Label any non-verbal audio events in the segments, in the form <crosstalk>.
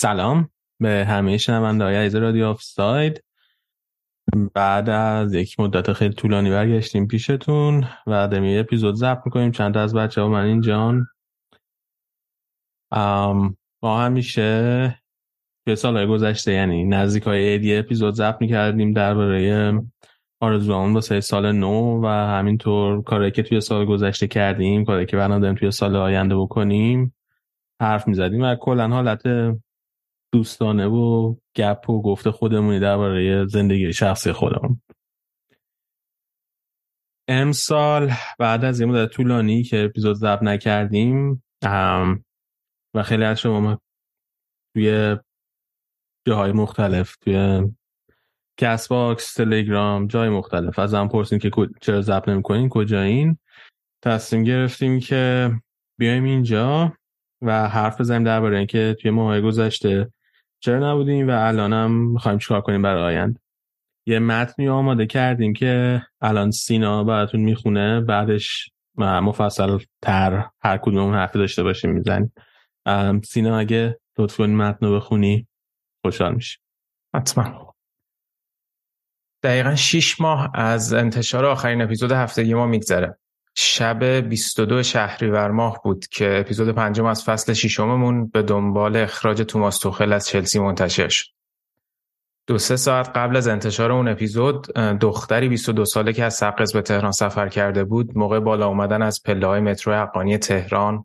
سلام به همه شنونده های عزیز رادیو آف ساید بعد از یک مدت خیلی طولانی برگشتیم پیشتون و داریم اپیزود ضبط می‌کنیم. چند از بچه ها من اینجان ما همیشه به سالهای گذشته یعنی نزدیک های عیدی اپیزود ضبط می‌کردیم درباره آرزوان واسه سال نو و همینطور کاری که توی سال گذشته کردیم کاری که برنامه توی سال آینده بکنیم حرف می‌زدیم و کلا حالت دوستانه و گپ و گفت خودمونی درباره زندگی شخصی خودمون. امسال بعد از یه مدت طولانی که اپیزود ضبط نکردیم و خیلی از شما توی جاهای مختلف توی Castbox تلگرام جای مختلف ازمون می‌پرسین که چرا ضبط نمی‌کنین کجایین. تصمیم گرفتیم که بیایم اینجا و حرف بزنیم درباره اینکه توی ماه گذشته چرا نبودیم و الانم می‌خوایم چیکار کنیم برای آینده یه متنی آماده کردیم که الان سینا براتون می‌خونه بعدش مفصل تر هر کدوم حرفی داشته باشیم می‌زنیم. سینا اگه لطف کنی متن رو بخونی خوشحال میشیم حتما. دقیقا 6 ماه از انتشار آخرین اپیزود هفتگی ما میگذره. شب 22 شهریور ماه بود که اپیزود پنجم از فصل ششممون به دنبال اخراج توماس توخل از چلسی منتشر شد. دو سه ساعت قبل از انتشار اون اپیزود دختری 22 ساله که از سقز به تهران سفر کرده بود موقع بالا اومدن از پله های مترو حقانی تهران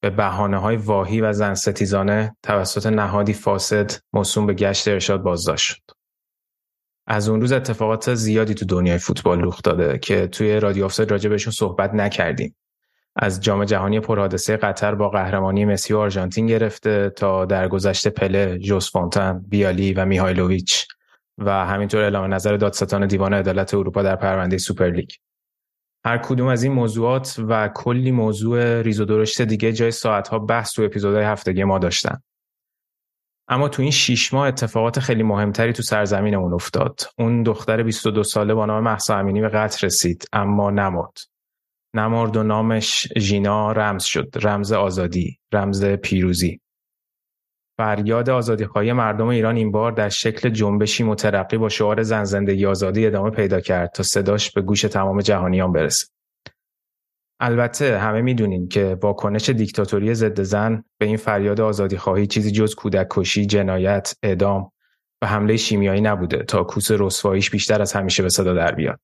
به بحانه های واهی و زن ستیزانه توسط نهادی فاسد موسوم به گشت ارشاد بازداشت شد. از اون روز اتفاقات زیادی تو دنیای فوتبال رخ داده که توی رادیو آفساید راجع بهشون صحبت نکردیم از جام جهانی پرحادثه قطر با قهرمانی مسی و آرژانتین گرفته تا درگذشت پله، ژوست فونتن، ویالی و میهایلوویچ و همینطور اعلام نظر دادستان دیوان عدالت اروپا در پرونده سوپرلیگ. هر کدوم از این موضوعات و کلی موضوع ریز و درشت دیگه جای ساعتها بحث تو اپیزودهای هفتگی ما داشتن. اما تو این شیش ماه اتفاقات خیلی مهمتری تو سرزمینمون افتاد. اون دختر 22 ساله با نام محسا امینی به قتل رسید اما نمرد. نمرد و نامش ژینا رمز شد. رمز آزادی، رمز پیروزی. فریاد آزادی خواهی مردم ایران این بار در شکل جنبشی مترقی با شعار زن زندگی آزادی ادامه پیدا کرد تا صداش به گوش تمام جهانیان برسه. البته همه می‌دونیم که واکنش دیکتاتوری ضد زن به این فریاد آزادی خواهی چیزی جز کودک کشی، جنایت، اعدام و حمله شیمیایی نبوده تا کوس رسواییش بیشتر از همیشه به صدا در بیاد.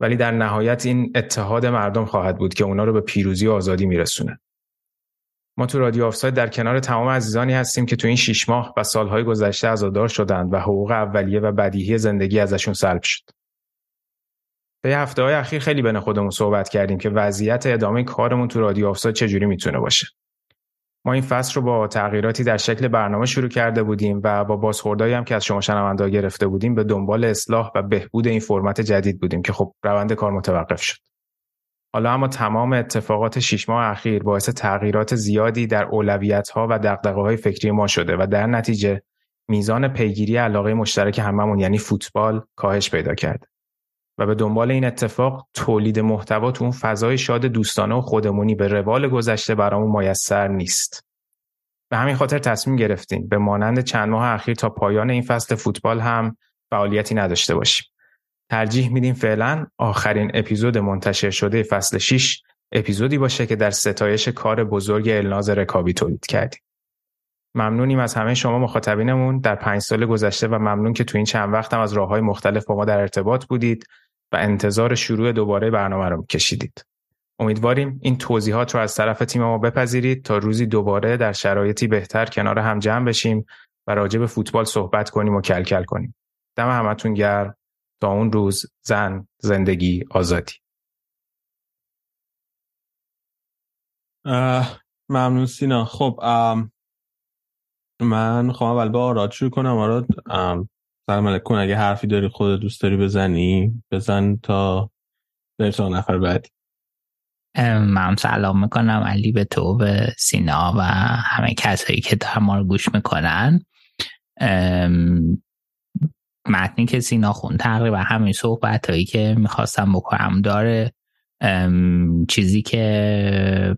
ولی در نهایت این اتحاد مردم خواهد بود که اونا رو به پیروزی و آزادی میرسونه. ما تو رادیو آفساید در کنار تمام عزیزانی هستیم که تو این شیش ماه و سالهای گذشته عزادار شدند و حقوق اولیه و بدیهی زندگی ازشون سلب شد. به هفته های اخیر خیلی بین خودمون صحبت کردیم که وضعیت ادامه کارمون تو رادیو آفساید چجوری می‌تونه باشه. ما این فصل رو با تغییراتی در شکل برنامه شروع کرده بودیم و با بازخوردایی هم که از شما شنوندا گرفته بودیم به دنبال اصلاح و بهبود این فرمت جدید بودیم که خب روند کار متوقف شد. حالا اما تمام اتفاقات شش ماه اخیر باعث تغییرات زیادی در اولویت ها و دغدغه های فکری ما شده و در نتیجه میزان پیگیری علاقه مشترک هممون یعنی فوتبال کاهش پیدا کرد. و به دنبال این اتفاق تولید محتوا تو اون فضای شاد دوستانه و خودمونی به روال گذشته برامون میسر نیست. به همین خاطر تصمیم گرفتیم به مانند چند ماه اخیر تا پایان این فصل فوتبال هم فعالیتی نداشته باشیم. ترجیح میدیم فعلا آخرین اپیزود منتشر شده فصل 6 اپیزودی باشه که در ستایش کار بزرگ الناز رکابی تولید کردیم. ممنونیم از همه شما مخاطبینمون در پنج سال گذشته و ممنون که تو این چند وقت هم از راه های مختلف با ما در ارتباط بودید و انتظار شروع دوباره برنامه رو کشیدید. امیدواریم این توضیحات رو از طرف تیم ما بپذیرید تا روزی دوباره در شرایطی بهتر کنار هم جمع بشیم و راجع به فوتبال صحبت کنیم و کلکل کنیم. دم همتون گرم تا اون روز زن زندگی آزادی. ممنون سینا خب من خواهم اول با آراد شروع کنم آراد سلام علیکم. اگه حرفی داری خود دوست داری بزنی بزن تا تا نفر بعدی. من سلام می‌کنم. علی به تو به سینا و همه کسایی که در ما رو گوش می‌کنن. متنی که سینا خون تقریبا همین صحبت هایی که می‌خواستم بکنم داره. چیزی که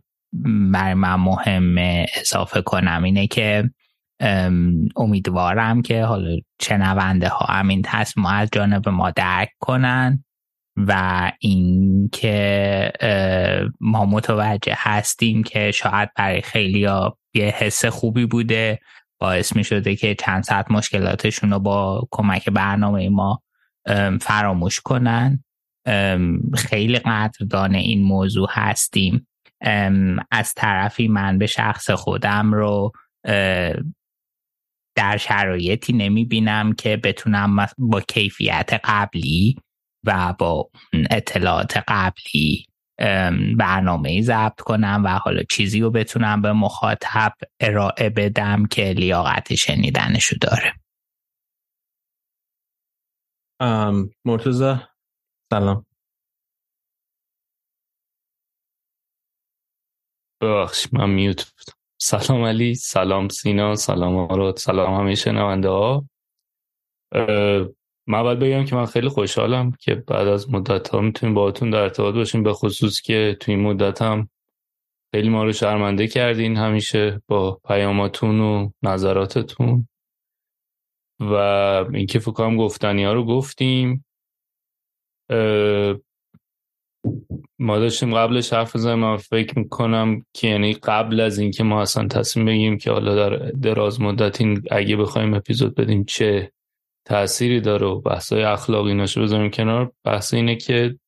برای من مهمه اضافه کنم اینه که امیدوارم که حالا شنونده ها همین تصمیم از جانب ما درک کنن و اینکه ما متوجه هستیم که شاید برای خیلی یه حس خوبی بوده. باعث می شده که چند ساعت مشکلاتشون رو با کمک برنامه ما فراموش کنن. خیلی قدردان این موضوع هستیم. از طرفی من به شخص خودم رو در شرایطی نمی بینم که بتونم با کیفیت قبلی و با اطلاعات قبلی برنامه ضبط کنم و حالا چیزی رو بتونم به مخاطب ارائه بدم که لیاقت شنیدنشو داره. مرتزا سلام. بخش من میوت سلام علی سلام سینا سلام آراد سلام همه شنونده ها. من باید بگم که من خیلی خوشحالم که بعد از مدت ها می‌تونیم باهاتون در ارتباط باشیم به خصوص که توی این مدت هم خیلی ما رو شرمنده کردین همیشه با پیاماتون و نظراتتون. و اینکه فکر کنم گفتنی ها رو گفتیم. ما داشتیم قبلش حرف من فکر می‌کنم که یعنی قبل از اینکه ما اصلا تصمیم بگیم که حالا در دراز مدت این اگه بخوایم اپیزود بدیم چه تأثیری داره و بحثای اخلاقی نشو بذاریم کنار بحث اینه که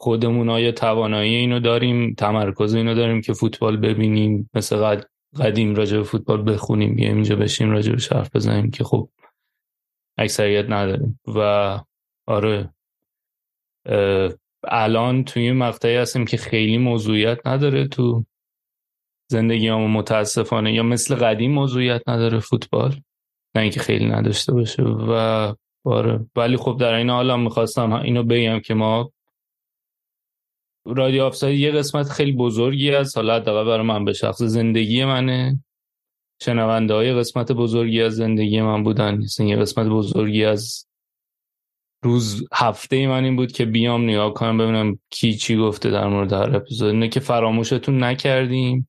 خودمون آیا توانایی اینو داریم تمرکز اینو داریم که فوتبال ببینیم مثل قدیم راجع به فوتبال بخونیم یا اینجا بشیم راجع به حرف بزنیم که خب اکثریت نداریم. و آره الان توی مقطعی هستیم که خیلی موضوعیت نداره تو زندگی هم متاسفانه یا مثل قدیم موضوعیت نداره فوتبال. نه اینکه خیلی نداشته باشه و باره ولی خب در این حال هم می‌خواستم اینو بگم که ما رادیو آفساید یه قسمت خیلی بزرگی از حالا حداقل برای من به شخص زندگی منه. شنونده های قسمت بزرگی از زندگی من بودن. یه قسمت بزرگی از روز هفته من این بود که بیام نگاه کنم ببینم کی چی گفته در مورد هر اپیزود. اینه که فراموشتون نکردیم.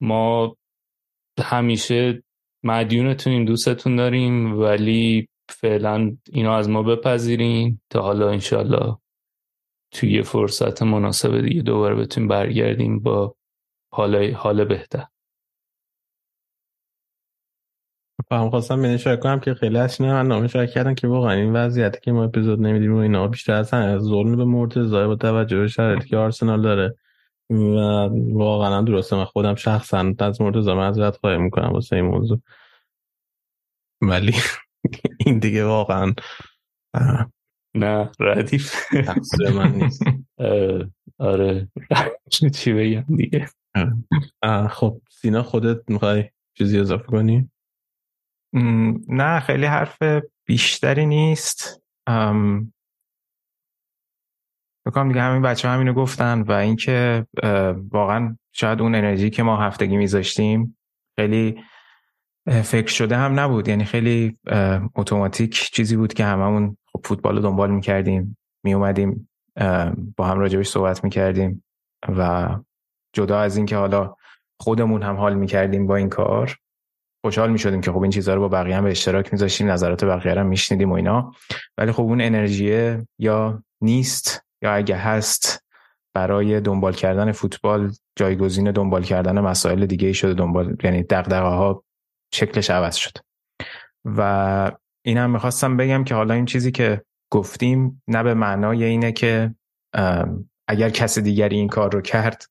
ما همیشه مدیونتونیم دوستتون داریم ولی فعلا اینا از ما بپذیرین تا حالا انشالله توی فرصت مناسب دیگه دوباره بتونیم برگردیم با حال بهتر. فهم خواستم به اشاره کنم که خیلی از من نامه شاید کردن که واقعا این وضعیتی که ما اپیزود نمیدیم و اینا بیشتر از ظلم به مرتضی با توجه به شرایطی که آرسنال داره. و واقعا درسته من خودم شخصا از مرتضی معذرت خواهی می‌کنم واسه این موضوع. ولی <laughs> این دیگه واقعا نه ردیف. من نیست. <laughs> آره. چی بگم دیگه؟ خب سینا خودت می‌خوای چیزی اضافه کنی؟ نه خیلی حرف بیشتری نیست. بکنم دیگه همین بچه همینو گفتن و اینکه واقعا شاید اون انرژی که ما هفتگی میذاشتیم خیلی فکر شده هم نبود. یعنی خیلی اتوماتیک چیزی بود که هممون خب فوتبال رو دنبال می‌کردیم میومدیم با هم راجبش صحبت می‌کردیم و جدا از اینکه حالا خودمون هم حال می‌کردیم با این کار خوشحال می‌شدیم که خب این چیزها رو با بقیه هم به اشتراک میذاشتیم نظرات بقیه هم میشنیدیم و اینا. ولی خب اون انرژیه یا نیست یا اگه هست برای دنبال کردن فوتبال جایگزین دنبال کردن مسائل دیگه شده دنبال یعنی دغدغه ها شکلش عوض شد. و این هم می‌خواستم بگم که حالا این چیزی که گفتیم نه به معنای اینه که اگر کس دیگری این کار رو کرد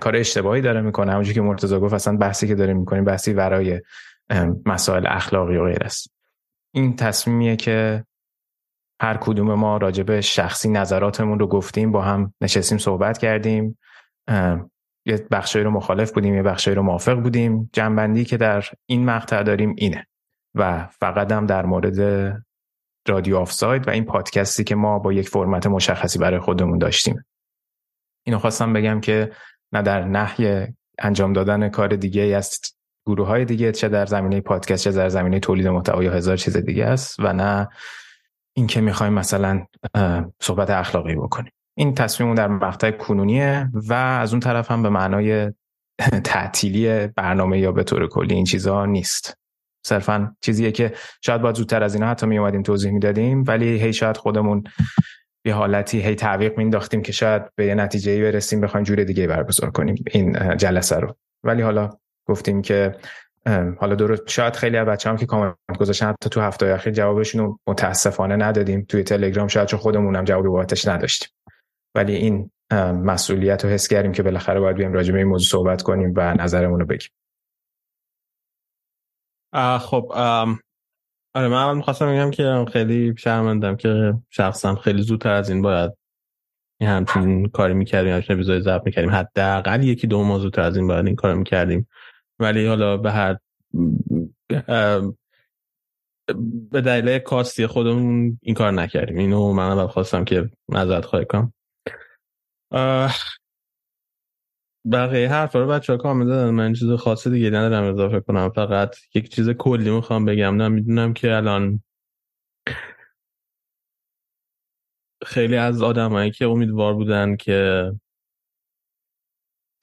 کار اشتباهی داره می‌کنه. همونجوری که مرتضی گفت اصلا بحثی که داریم می‌کنیم بحثی برای مسائل اخلاقی و غیر است. این تصمیمیه که هر کدوم ما راجبه شخصی نظراتمون رو گفتیم با هم نشستیم صحبت کردیم. یه بخشایی رو مخالف بودیم یه بخشایی رو موافق بودیم. جنبندی که در این مقطع داریم اینه. و فقط هم در مورد رادیو آفساید و این پادکستی که ما با یک فرمت مشخصی برای خودمون داشتیم. اینو خواستم بگم که نه در نحی انجام دادن کار دیگه است گروه های دیگه چه در زمینه پادکست چه در زمینه تولید محتوا یا هزار چیز دیگه است و نه اینکه می‌خوایم مثلا صحبت اخلاقی بکنیم. این تصمیم در مقطع کنونیه و از اون طرف هم به معنای <laughs> تعطیلی برنامه یا به طور کلی این چیزها نیست. صرفا چیزیه که شاید باید زودتر از اینا حتی می اومدیم توضیح می‌دادیم ولی هی شاید خودمون یه حالتی هی تعویق مینداختیم که شاید به یه نتیجه برسیم بخوایم جور دیگه برگزار کنیم این جلسه رو. ولی حالا گفتیم که حالا درست شاید خیلی از بچه‌ها که کامنت گذاشتن حتی تو هفته اخیر جوابشون رو متاسفانه ندادیم. توی تلگرام شاید چون خودمونم جواب بابتش نداشتیم. ولی این مسئولیت رو حس کردیم که بالاخره باید بیایم راجع به این موضوع صحبت کنیم و نظرمون رو بگیم. خب آره من می‌خواستم بگم که خیلی شرمندم که شخصا خیلی زودتر از این باید این همچین کاری می‌کردیم همچین اپیزود ضبط می‌کردیم. حداقل یکی دو ماه زودتر از این باید این کار می‌کردیم. ولی حالا به هر به دلیل کاستی خودمون این کار نکردیم. اینو من اول خواستم که معذرت خواهی کنم. بقیه حرف رو بچه ها کامل دادن. من چیز خاصی دیگه ندارم اضافه کنم. فقط یک چیز کلی می‌خوام بگم. نه می‌دونم که الان خیلی از آدمایی که امیدوار بودن که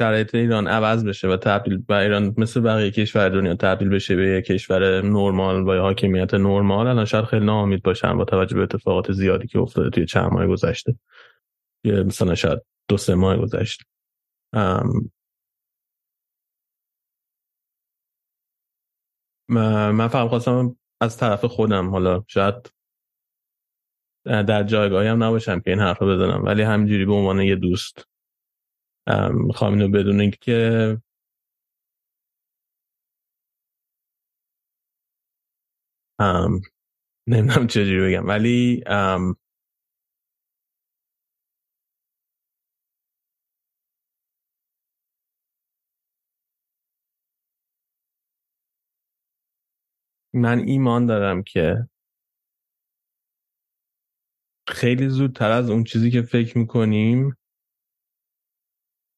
شرایط ایران عوض بشه و تبدیل به ایران مثل بقیه کشور دنیا تبدیل بشه به یک کشور نرمال با حاکمیت نرمال الان شاید خیلی ناامید باشن با توجه به اتفاقات زیادی که افتاده توی چند ماه گذشته. مثلا شاید دو سه ماه گذشته. من فقط خواستم از طرف خودم حالا شاید در جایگاهی هم نباشم که این حرف رو بزنم ولی همینجوری به عنوان یه دوست می‌خوام اینو بدون که نمی‌دونم چجوری بگم ولی من ایمان دارم که خیلی زودتر از اون چیزی که فکر می‌کنیم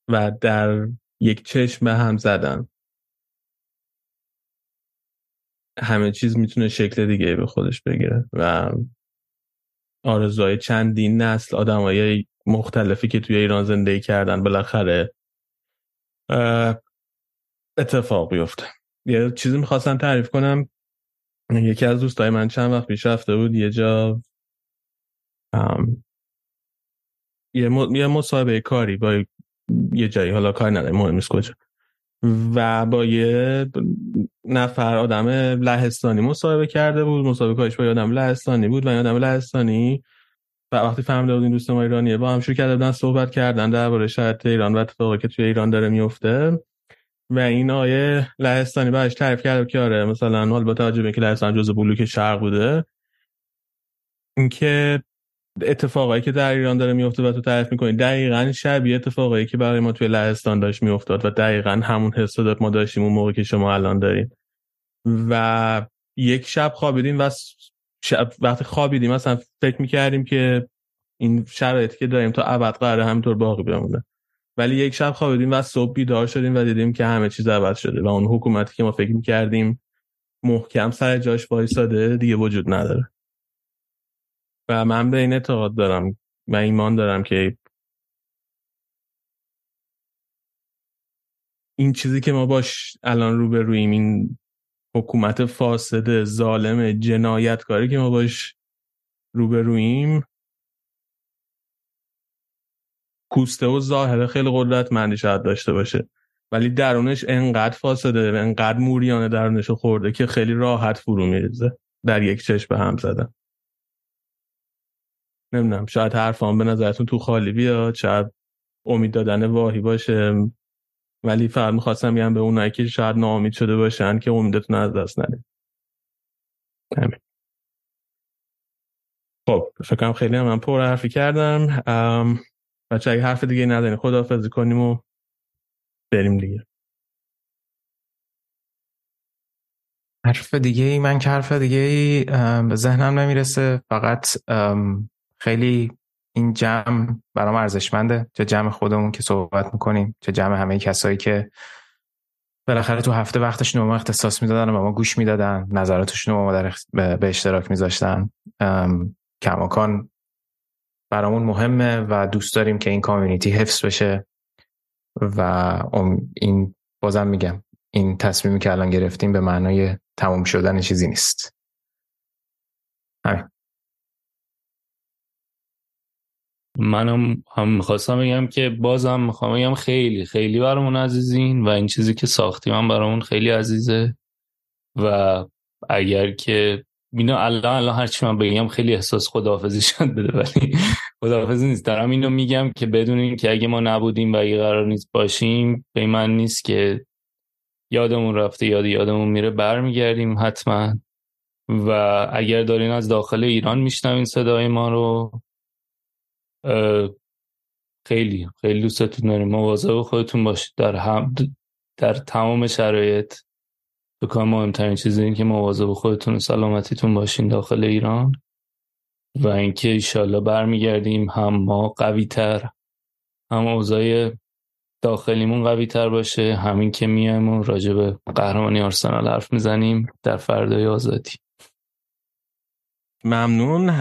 و در یک چشم به هم زدن. همه چیز می‌تونه شکل دیگه به خودش بگیره و آرزوهای چندین نسل آدمای مختلفی که توی ایران زندگی کردن بالاخره اتفاق بیفته. یه چیزی می‌خواستم تعریف کنم. یکی از دوستای من چند وقت پیش رفته بود یه جا یه, یه مصاحبه کاری با یه جایی حالا کار نداره مهم نیست کجا. و با یه نفر آدم لهستانی مصاحبه کرده بود مصاحبه کارش با یه آدم لهستانی بود و این آدم لهستانی و وقتی فهمیده بود این دوست ما ایرانیه با هم شروع کرده بودن صحبت کردن درباره شرط ایران و اتفاقی که توی ایران داره میفته. و این آیه لهستانی بعدش تعریف کرده که آره مثلا حال با توجه به اینکه لهستان جزء بلوک شرق بوده اینکه اتفاقایی که در ایران داره میفته و تو تعریف می‌کنی دقیقا شبیه اتفاقایی که برای ما توی لهستان داشت میافتاد و دقیقا همون حس ما داشتیم اون موقع که شما الان داریم. و یک شب خوابیدیم و شب وقتی خوابیدیم مثلا فکر می‌کردیم که این شرایطی که داریم تا ابد قراره همینطور باقی بمونه. ولی یک شب خوابیدیم و صبح بیدار شدیم و دیدیم که همه چیز عوض شده و اون حکومتی که ما فکر می‌کردیم محکم سر جاش وایساده دیگه وجود نداره. و من به این اعتقاد دارم و ایمان دارم که این چیزی که ما باش الان رو به رویم این حکومت فاسد ظالم جنایتکاری که ما باش رو به رویم کوسته و ظاهره خیلی قدرتمندی شاید داشته باشه. ولی درونش انقدر فاسده انقدر موریانه درونش خورده که خیلی راحت فرو میریزه. در یک چشم به هم زدن. نمی‌دونم شاید حرفان به نظرتون تو خالی بیاد شاید امید دادن واهی باشه. ولی فقط می‌خواستم بگم به اونایی که شاید ناامید شده باشن که امیدتون از دست ندید همین. خب فکرم خیلی هم من پر حرفی کردم. بچه اگه حرف دیگه ندارین خداحافظی کنیم و بریم دیگه. حرف دیگه ای؟ من که حرف دیگه ای به ذهنم نمی‌رسه. فقط خیلی این جمع برام ارزشمنده. چه جمع خودمون که صحبت می‌کنیم چه جمع همه کسایی که بالاخره تو هفته رو ما اختصاص می‌دادن و ما گوش می‌دادن نظراتشون رو ما در به اشتراک میذاشتن. کماکان برامون مهمه و دوست داریم که این کامیونیتی حفظ بشه و این بازم میگم این تصمیمی که الان گرفتیم به معنای تمام شدن چیزی نیست. همین. منم هم می‌خواستم بگم که بازم می‌خوام بگم خیلی خیلی برامون عزیزین و این چیزی که ساختیم هم برامون خیلی عزیزه. و اگر که اینا الان الان هرچی من بگم خیلی احساس خداحافظی شد بده ولی خداحافظی نیست. دارم اینو میگم که بدونین که اگه ما نبودیم و اگه قرار نیست باشیم به من نیست که یادمون رفته یاد یادمون میره برمیگردیم حتما. و اگر دارین از داخل ایران میشنوین صدای ما رو خیلی خیلی دوستتون داریم. مواظب خودتون باشید. در هم در تمام شرایط بکنم مهمترین چیز این که مواظب خودتون و سلامتیتون باشین داخل ایران. و اینکه ایشالله برمیگردیم هم ما قوی تر هم اوضاع داخلیمون قوی تر باشه. همین که میایم و راجع قهرمانی آرسنال حرف می‌زنیم در فردای آزادی. ممنون.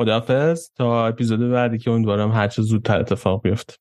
خداحافظ. تا اپیزود بعدی که امیدوارم هرچه زودتر اتفاق بیفته.